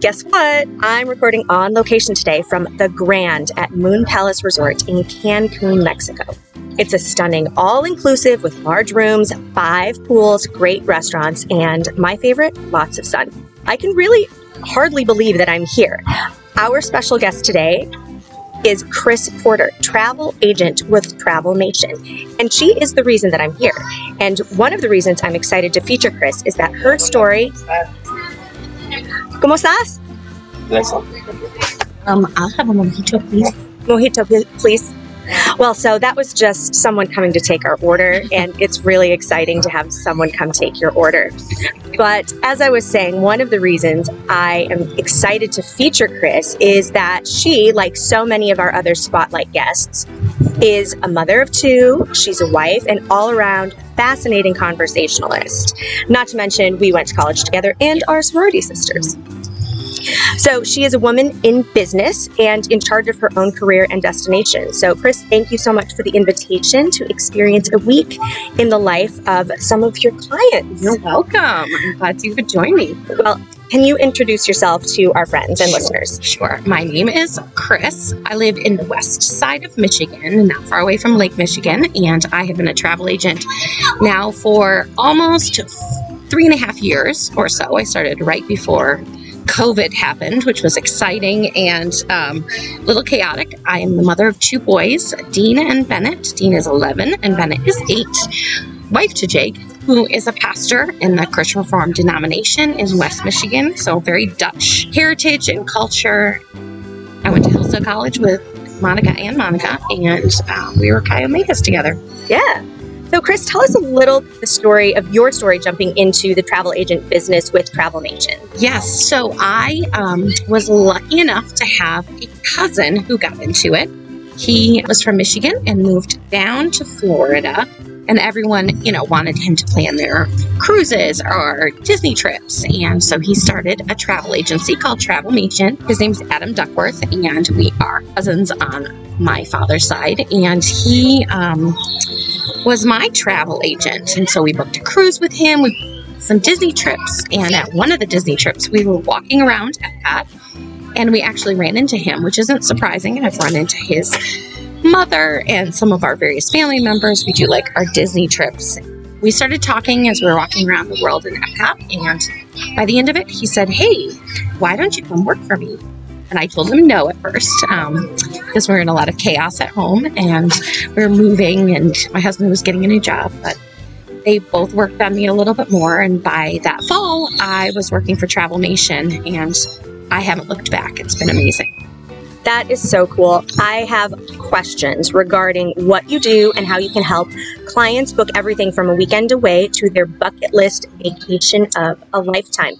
Guess what? I'm recording on location today from the Grand at Moon Palace Resort in Cancun, Mexico. It's a stunning all inclusive with large rooms, five pools, great restaurants, and my favorite, lots of sun. I can really hardly believe that I'm here. Our special guest today is Kris Porter, travel agent with Travelmation. And she is the reason that I'm here. And one of the reasons I'm excited to feature Kris is that her story. ¿Cómo estás? Um, I'll have a mojito, please. Mojito, please. Well, so that was just someone coming to take our order, and it's really exciting to have someone come take your order. But as I was saying, one of the reasons I am excited to feature Kris is that she, like so many of our other spotlight guests, is a mother of two, she's a wife, and all around fascinating conversationalist. Not to mention, we went to college together and are sorority sisters. So she is a woman in business and in charge of her own career and destination. So, Kris, thank you so much for the invitation to experience a week in the life of some of your clients. You're welcome. I'm glad you could join me. Well, can you introduce yourself to our friends and sure, listeners? Sure. My name is Kris. I live in the west side of Michigan, not far away from Lake Michigan, and I have been a travel agent now for almost three and a half years or so. I started right before COVID happened, which was exciting and um, a little chaotic. I am the mother of two boys, Dean and Bennett. Dean is 11 and Bennett is 8. Wife to Jake, who is a pastor in the Christian Reformed denomination in West Michigan, so very Dutch heritage and culture. I went to Hillsdale College with Monica and Monica, and um, we were Chi Omegas together. Yeah. So, Kris, tell us a little the story of your story jumping into the travel agent business with Travelmation. Yes. So, I um, was lucky enough to have a cousin who got into it. He was from Michigan and moved down to Florida. And everyone, you know, wanted him to plan their cruises or Disney trips. And so he started a travel agency called Travelmation. His name's Adam Duckworth, and we are cousins on my father's side. And he, um, was my travel agent. And so we booked a cruise with him, we some Disney trips. And at one of the Disney trips, we were walking around Epcot and we actually ran into him, which isn't surprising. I've run into his mother and some of our various family members. We do like our Disney trips. We started talking as we were walking around the world in Epcot, and by the end of it, he said, Hey, why don't you come work for me? And I told him no at first um, because we are in a lot of chaos at home and we are moving, and my husband was getting a new job. But they both worked on me a little bit more. And by that fall, I was working for Travelmation and I haven't looked back. It's been amazing. That is so cool. I have questions regarding what you do and how you can help clients book everything from a weekend away to their bucket list vacation of a lifetime.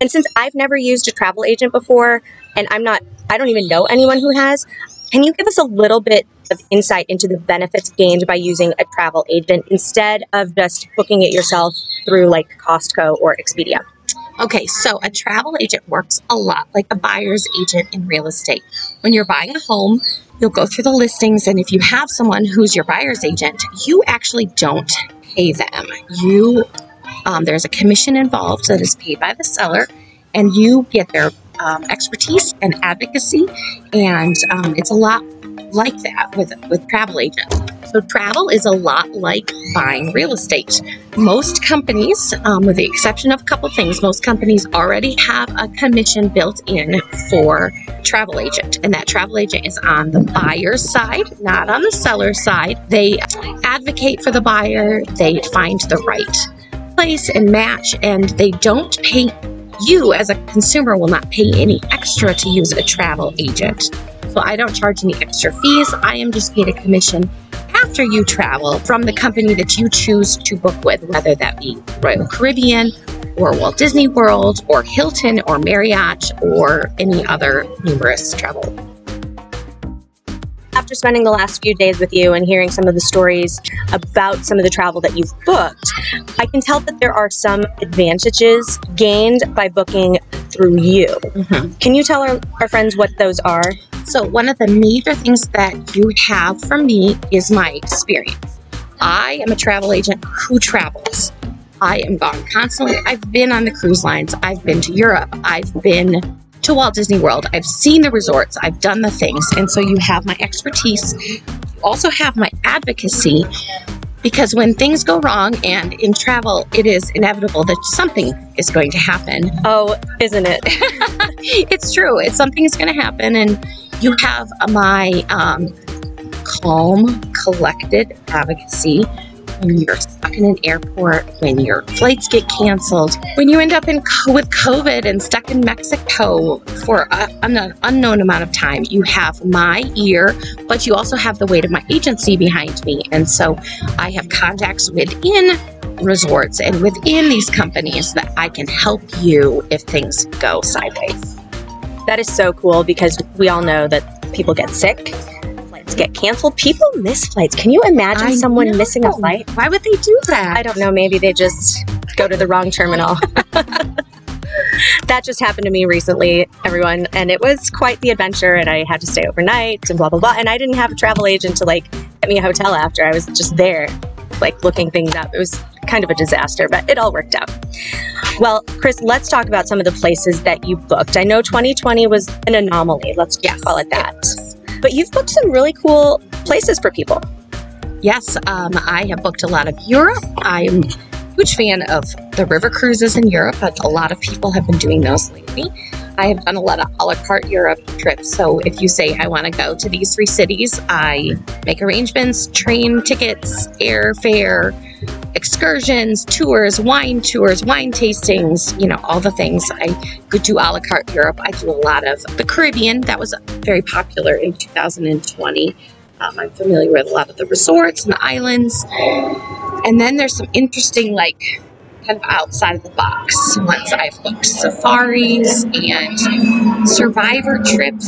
And since I've never used a travel agent before, and I'm not, I don't even know anyone who has, can you give us a little bit of insight into the benefits gained by using a travel agent instead of just booking it yourself through like Costco or Expedia? Okay, so a travel agent works a lot like a buyer's agent in real estate. When you're buying a home, you'll go through the listings, and if you have someone who's your buyer's agent, you actually don't pay them. You um, there's a commission involved that is paid by the seller, and you get their um, expertise and advocacy, and um, it's a lot like that with with travel agents. So travel is a lot like buying real estate. Most companies, um, with the exception of a couple things, most companies already have a commission built in for travel agent, and that travel agent is on the buyer's side, not on the seller's side. They advocate for the buyer. They find the right place and match, and they don't pay you as a consumer will not pay any extra to use a travel agent. So I don't charge any extra fees. I am just paid a commission after you travel from the company that you choose to book with, whether that be Royal Caribbean or Walt Disney World or Hilton or Marriott or any other numerous travel after spending the last few days with you and hearing some of the stories about some of the travel that you've booked, I can tell that there are some advantages gained by booking through you. Mm-hmm. Can you tell our, our friends what those are? So, one of the major things that you have from me is my experience. I am a travel agent who travels. I am gone constantly. I've been on the cruise lines. I've been to Europe. I've been to Walt Disney World. I've seen the resorts, I've done the things, and so you have my expertise. You also have my advocacy because when things go wrong and in travel it is inevitable that something is going to happen Oh, isn't it? it's true it's something is going to happen and you have my um, calm collected advocacy when you're stuck in an airport when your flights get canceled when you end up in with covid and stuck in mexico for a, an unknown amount of time. You have my ear but you also have the weight of my agency behind me. And so i have contacts within resorts and within these companies that i can help you if things go sideways. That is so cool because we all know that people get sick, flights get canceled, people miss flights. Can you imagine I someone know. missing a flight? why would they do that I don't know, maybe they just go to the wrong terminal. that just happened to me recently, everyone, and it was quite the adventure and I had to stay overnight and blah blah blah. And I didn't have a travel agent to like get me a hotel after. I was just there, like looking things up. It was kind of a disaster, but it all worked out. Well, Kris, let's talk about some of the places that you booked. I know 2020 was an anomaly, let's Yes. call it that. But you've booked some really cool places for people. Yes, um, I have booked a lot of Europe. I'm a huge fan of the river cruises in Europe, but a lot of people have been doing those lately. I have done a lot of a la carte Europe trips. So if you say, I want to go to these three cities, I make arrangements, train tickets, airfare, excursions, tours, wine tours, wine tastings, you know, all the things. I could do a la carte Europe. I do a lot of the Caribbean. That was very popular in 2020. Um, I'm familiar with a lot of the resorts and the islands. And then there's some interesting, like, kind of outside of the box ones. I've booked safaris and survivor trips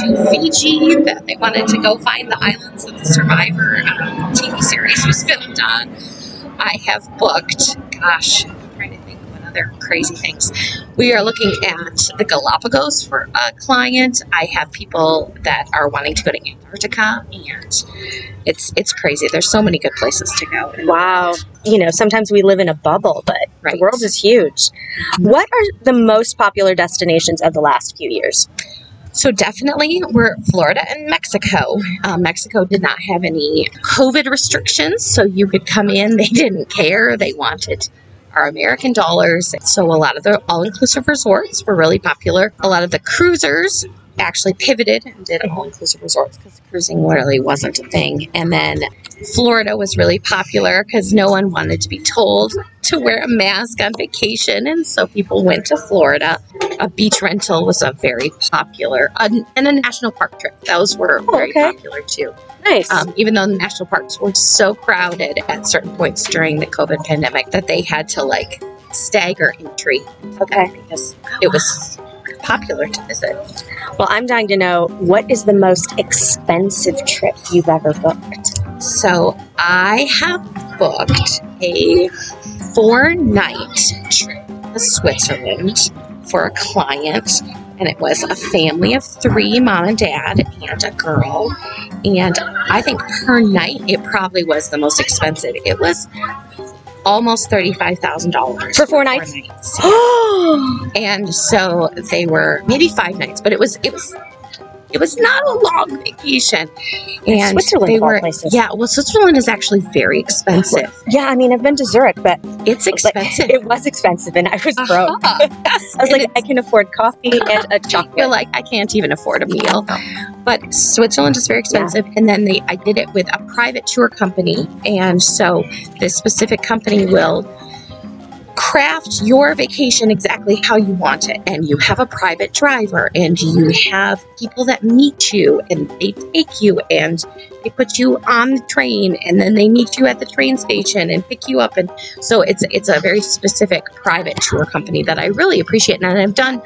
to Fiji that they wanted to go find the islands that the Survivor um, TV series was filmed on. I have booked, gosh, I'm trying to think what other crazy things. We are looking at the Galapagos for a client. I have people that are wanting to go to Antarctica, and it's it's crazy. There's so many good places to go. Wow. You know, sometimes we live in a bubble, but Right. the world is huge. What are the most popular destinations of the last few years? So definitely, we're Florida and Mexico. Um, Mexico did not have any COVID restrictions, so you could come in. They didn't care. They wanted our American dollars. So a lot of the all-inclusive resorts were really popular. A lot of the cruisers actually pivoted and did all-inclusive resorts because cruising really wasn't a thing. And then Florida was really popular because no one wanted to be told to wear a mask on vacation, and so people went to Florida. A beach rental was a very popular, and and a national park trip. Those were very okay. popular too. Nice. Um, even though the national parks were so crowded at certain points during the COVID pandemic that they had to like stagger entry okay. because it was popular to visit. Well, I'm dying to know what is the most expensive trip you've ever booked? So I have booked a four night trip to Switzerland for a client. And it was a family of three mom and dad and a girl. And I think per night, it probably was the most expensive. It was almost $35,000 For four nights? nights. Oh, and so they were maybe five nights, but it was it was it was not a long vacation. And Switzerland they were places. yeah. Well, Switzerland is actually very expensive. yeah. I mean, I've been to Zurich, but It's like, expensive. it was expensive, and I was broke. Uh-huh. I was like, I can afford coffee and a chocolate. feel like I can't even afford a meal. But Switzerland is very expensive, and then they I did it with a private tour company, and so this specific company will craft your vacation exactly how you want it. And you have a private driver and you have people that meet you and they take you and they put you on the train and then they meet you at the train station and pick you up. And so it's it's a very specific private tour company that I really appreciate and I've done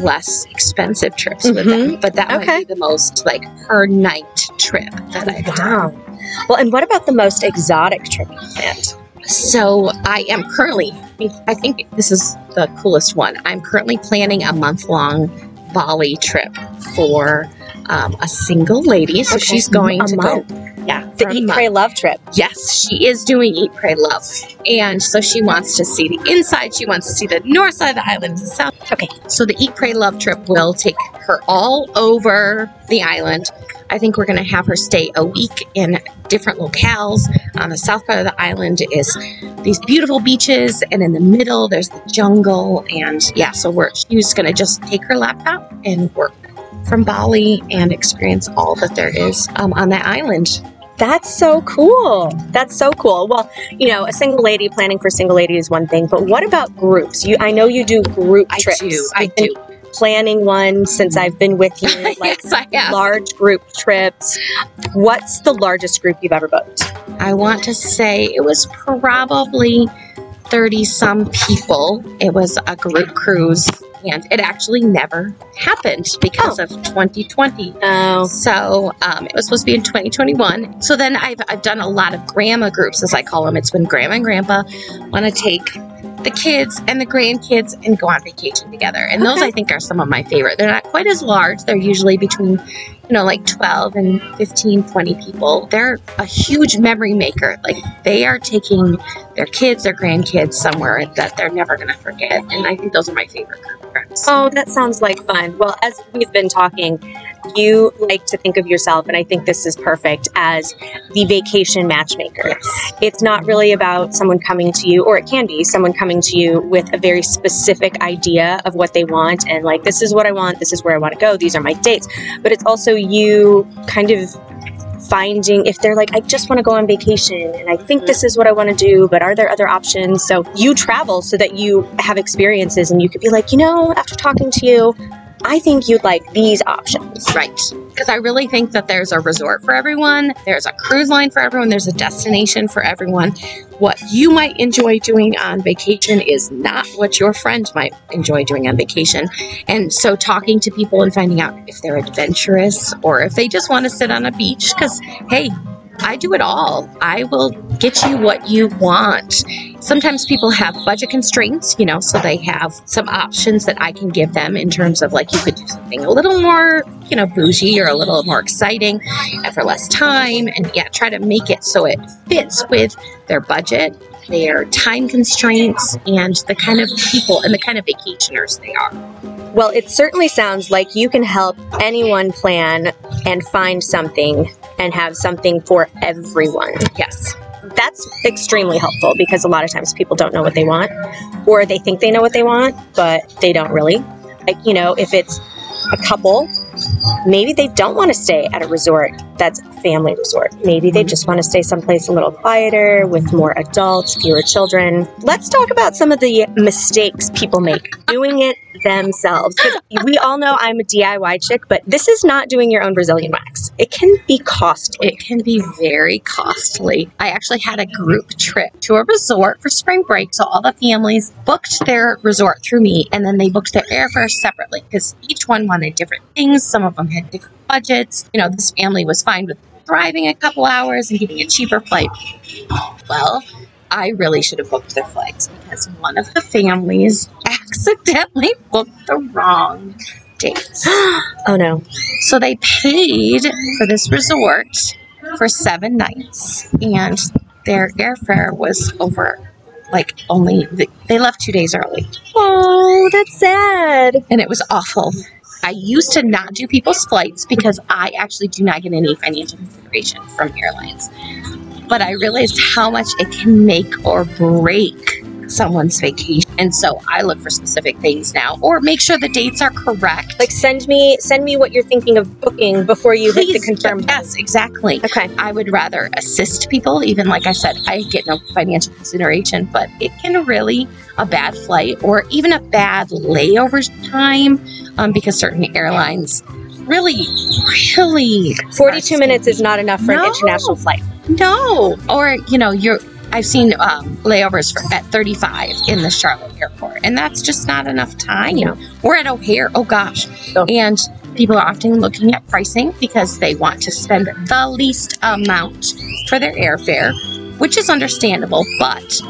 less expensive trips with them mm-hmm. but that Okay. might be the most like per night trip that I've done. Well, and what about the most exotic trip you've planned? So I am currently, I think this is the coolest one. I'm currently planning a month long Bali trip for um, a single lady. So Okay. she's going A to month. go Yeah, The Eat. Pray, Love trip. Yes, she is doing Eat, Pray, Love. And so she wants to see the inside. She wants to see the north side of the island, the south. Okay. So the Eat, Pray, Love trip will take her all over the island. I think we're going to have her stay a week in different locales. On the south part of the island is these beautiful beaches, and in the middle there's the jungle. And yeah, so we're she's going to just take her laptop and work from Bali and experience all that there is um, on that island. That's so cool. That's so cool. Well, you know, a single lady planning for single lady is one thing, but what about groups? You, I know you do group I trips. do. I do. Planning one since I've been with you, like yes, large group trips. What's the largest group you've ever booked? I want to say it was probably 30 some people. It was a group cruise, and it actually never happened because of 2020. Oh, So um, it was supposed to be in 2021. So then I've, I've done a lot of grandma groups, as I call them. It's when grandma and grandpa want to take the kids and the grandkids and go on vacation together. And those Okay. I think are some of my favorite. They're not quite as large. They're usually between, you know, like 12 and 15, 20 people. They're a huge memory maker. Like they are taking their kids, their grandkids somewhere that they're never going to forget. And I think those are my favorite group trips. oh, that sounds like fun. Well, as we've been talking, you like to think of yourself, and I think this is perfect, as the vacation matchmaker. Yes. It's not really about someone coming to you, or it can be someone coming to you with a very specific idea of what they want, and like, this is what I want, this is where I want to go, these are my dates. But it's also you kind of finding if they're like, I just want to go on vacation and I think this is what I want to do, but are there other options? So you travel so that you have experiences and you could be like, you know, after talking to you, I think you'd like these options. Right. Because I really think that there's a resort for everyone, there's a cruise line for everyone, there's a destination for everyone. What you might enjoy doing on vacation is not what your friend might enjoy doing on vacation. And so, talking to people and finding out if they're adventurous or if they just want to sit on a beach, because hey, I do it all. I will get you what you want. Sometimes people have budget constraints, you know, so they have some options that I can give them in terms of like you could do something a little more, you know, bougie or a little more exciting and for less time. And yeah, try to make it so it fits with their budget, their time constraints, and the kind of people and the kind of vacationers they are. Well, it certainly sounds like you can help anyone plan and find something and have something for everyone. Yes. That's extremely helpful because a lot of times people don't know what they want or they think they know what they want, but they don't really. Like, you know, if it's a couple, maybe they don't want to stay at a resort that's a family resort. Maybe they just want to stay someplace a little quieter with more adults, fewer children. Let's talk about some of the mistakes people make doing it themselves. we all know I'm a DIY chick, but this is not doing your own Brazilian wax. It can be costly. It can be very costly. I actually had a group trip to a resort for spring break. So all the families booked their resort through me and then they booked their airfare separately because each one wanted different things. Some of them had different budgets. You know, this family was fine with driving a couple hours and getting a cheaper flight. Well, I really should have booked their flights because one of the families accidentally booked the wrong dates. Oh no. So they paid for this resort for seven nights, and their airfare was over like only they left two days early, Oh, that's sad. and it was awful. I used to not do people's flights because I actually do not get any financial consideration from airlines. But I realized how much it can make or break someone's vacation. And so I look for specific things now or make sure the dates are correct. Like send me send me what you're thinking of booking before you hit the confirm. Yes, exactly. Okay. I would rather assist people. Even like I said, I get no financial consideration, but it can really a bad flight or even a bad layover time um, because certain airlines really, really 42 minutes is not enough for No. an international flight. no. Or you know, you're. I've seen um, layovers for, at 35 in the Charlotte airport, and that's just not enough time. No. Or at O'Hare. Oh gosh. Oh. And people are often looking at pricing because they want to spend the least amount for their airfare, which is understandable, but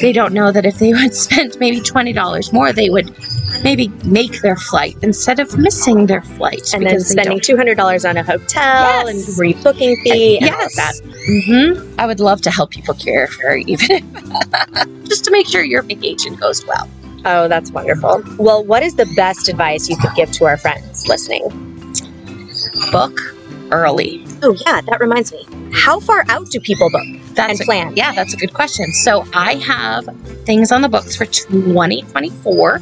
they don't know that if they would spend maybe $20 more, they would maybe make their flight instead of missing their flight. And then spending two hundred dollars on a hotel Yes. and rebooking fee. and all of yes. that. hmm I would love to help people care for even if, just to make sure your vacation goes well. Oh, that's wonderful. Well, what is the best advice you could give to our friends listening? Book early. Oh, yeah, that reminds me. How far out do people book That's and a- plan? Yeah, that's a good question. So I have things on the books for 2024.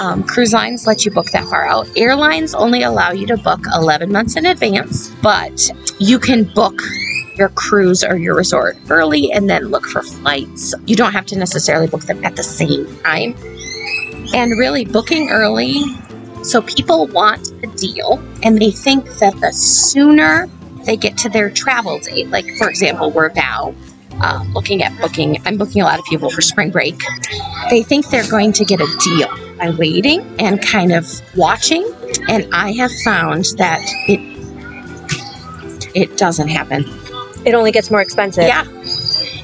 Um, cruise lines let you book that far out. Airlines only allow you to book 11 months in advance, but you can book your cruise or your resort early and then look for flights. You don't have to necessarily book them at the same time. And really, booking early, so people want a deal and they think that the sooner they get to their travel date, like for example, we're now uh, looking at booking, I'm booking a lot of people for spring break. They think they're going to get a deal by waiting and kind of watching. And I have found that it it doesn't happen. It only gets more expensive. Yeah.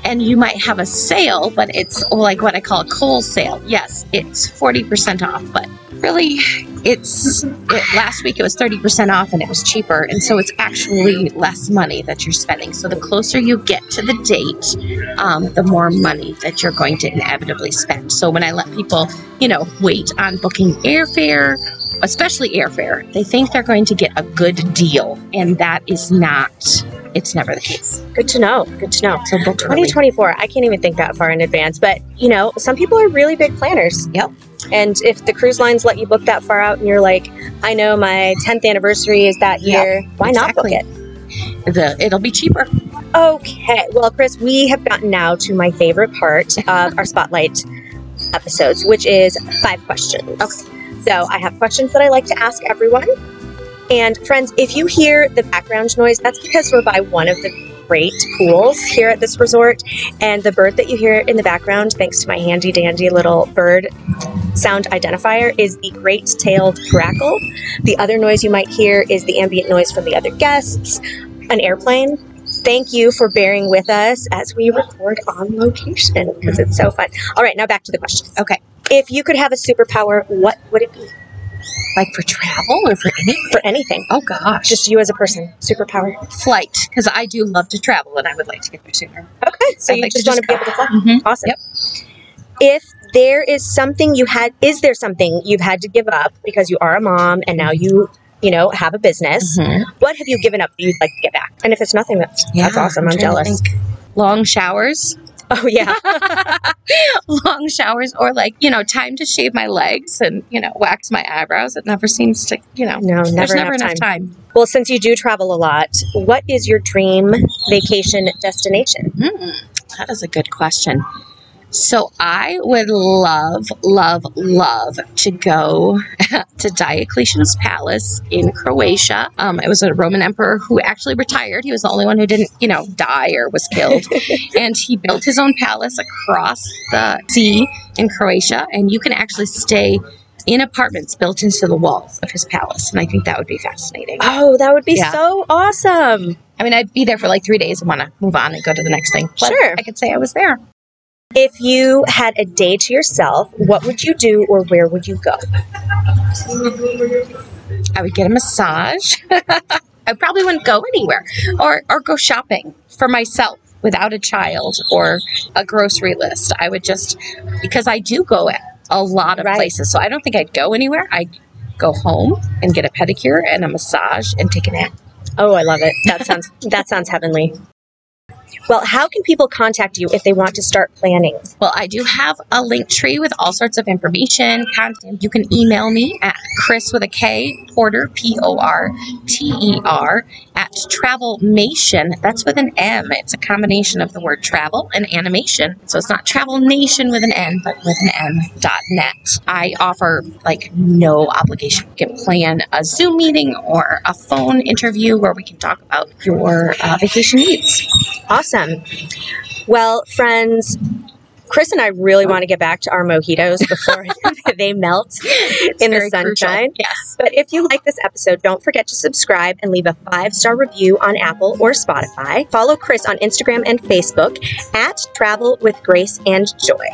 And you might have a sale, but it's like what I call a coal sale. Yes, it's 40% off, but really it's it, last week it was 30% off and it was cheaper and so it's actually less money that you're spending so the closer you get to the date um, the more money that you're going to inevitably spend so when i let people you know wait on booking airfare especially airfare they think they're going to get a good deal and that is not it's never the case Good to know. Good to know. so 2024, I can't even think that far in advance, but you know, some people are really big planners. Yep. And if the cruise lines let you book that far out and you're like, I know my 10th anniversary is that year, why not book it? the, it'll be cheaper Okay. Well, Kris, we have gotten now to my favorite part of our spotlight episodes, which is five questions. Okay. So I have questions that I like to ask everyone. And friends, if you hear the background noise, that's because we're by one of the great pools here at this resort. And the bird that you hear in the background, thanks to my handy dandy little bird sound identifier, is the great tailed grackle. The other noise you might hear is the ambient noise from the other guests, an airplane. Thank you for bearing with us as we record on location because it's so fun. All right, now back to the question. Okay. If you could have a superpower, what would it be like for travel or for any for anything? oh gosh Just you as a person, superpower. flight because i do love to travel and i would like to get there sooner Okay, so I'd you like just want to be able to fly. mm-hmm. Awesome. Yep. If there is something you had, is there something you've had to give up because you are a mom and now you, you know, have a business? What have you given up that you'd like to get back? And if it's nothing, that's that's awesome. I'm, jealous. long showers Oh yeah, long showers or like you know time to shave my legs and you know wax my eyebrows it never seems to you know no, there's never, never enough enough time. time, Well, since you do travel a lot, what is your dream vacation destination? Hmm, that is a good question so i would love love love to go to diocletian's palace in croatia um, it was a roman emperor who actually retired he was the only one who didn't you know die or was killed and he built his own palace across the sea in Croatia, and you can actually stay in apartments built into the walls of his palace, and I think that would be fascinating. Oh, that would be Yeah. so awesome. I mean, I'd be there for like three days and want to move on and go to the next thing. But Sure. I could say I was there. If you had a day to yourself, what would you do or where would you go? I would get a massage. I probably wouldn't go anywhere, or or go shopping for myself without a child or a grocery list. I would just because I do go a lot of Right. places, so I don't think I'd go anywhere. I'd go home and get a pedicure and a massage and take a nap. Oh, I love it. That sounds that sounds heavenly. Well, how can people contact you if they want to start planning? Well, I do have a link tree with all sorts of information. You can email me at Kris with a K, Porter, P O R T E R, at Travelmation. That's with an M. It's a combination of the word travel and animation. So it's not Travel Nation with an N, but with an M dot net. I offer like no obligation. You can plan a Zoom meeting or a phone interview where we can talk about your uh, vacation needs. Awesome. Well, friends, Kris and I really want to get back to our mojitos before they melt in the sunshine. Yes. But if you like this episode, don't forget to subscribe and leave a five star review on Apple or Spotify. Follow Kris on Instagram and Facebook at Travel with Grace and Joy.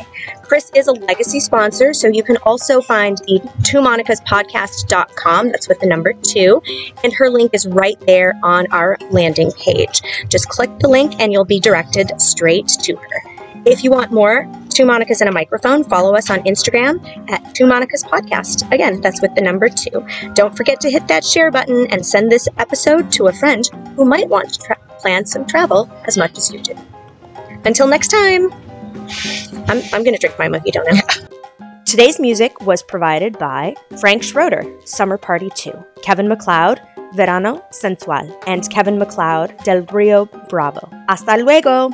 Kris is a legacy sponsor, so you can also find the Two Monicas podcast.com. That's with the number two. And her link is right there on our landing page. Just click the link and you'll be directed straight to her. If you want more Two Monicas and a Microphone, follow us on Instagram at Two Monicas Podcast. Again, that's with the number two. Don't forget to hit that share button and send this episode to a friend who might want to tra- plan some travel as much as you do. Until next time, I'm, I'm going to drink my mojito now. Today's music was provided by Frank Schroeder, Summer Party 2, Kevin MacLeod, Verano Sensual, and Kevin MacLeod, Del Rio Bravo. Hasta luego!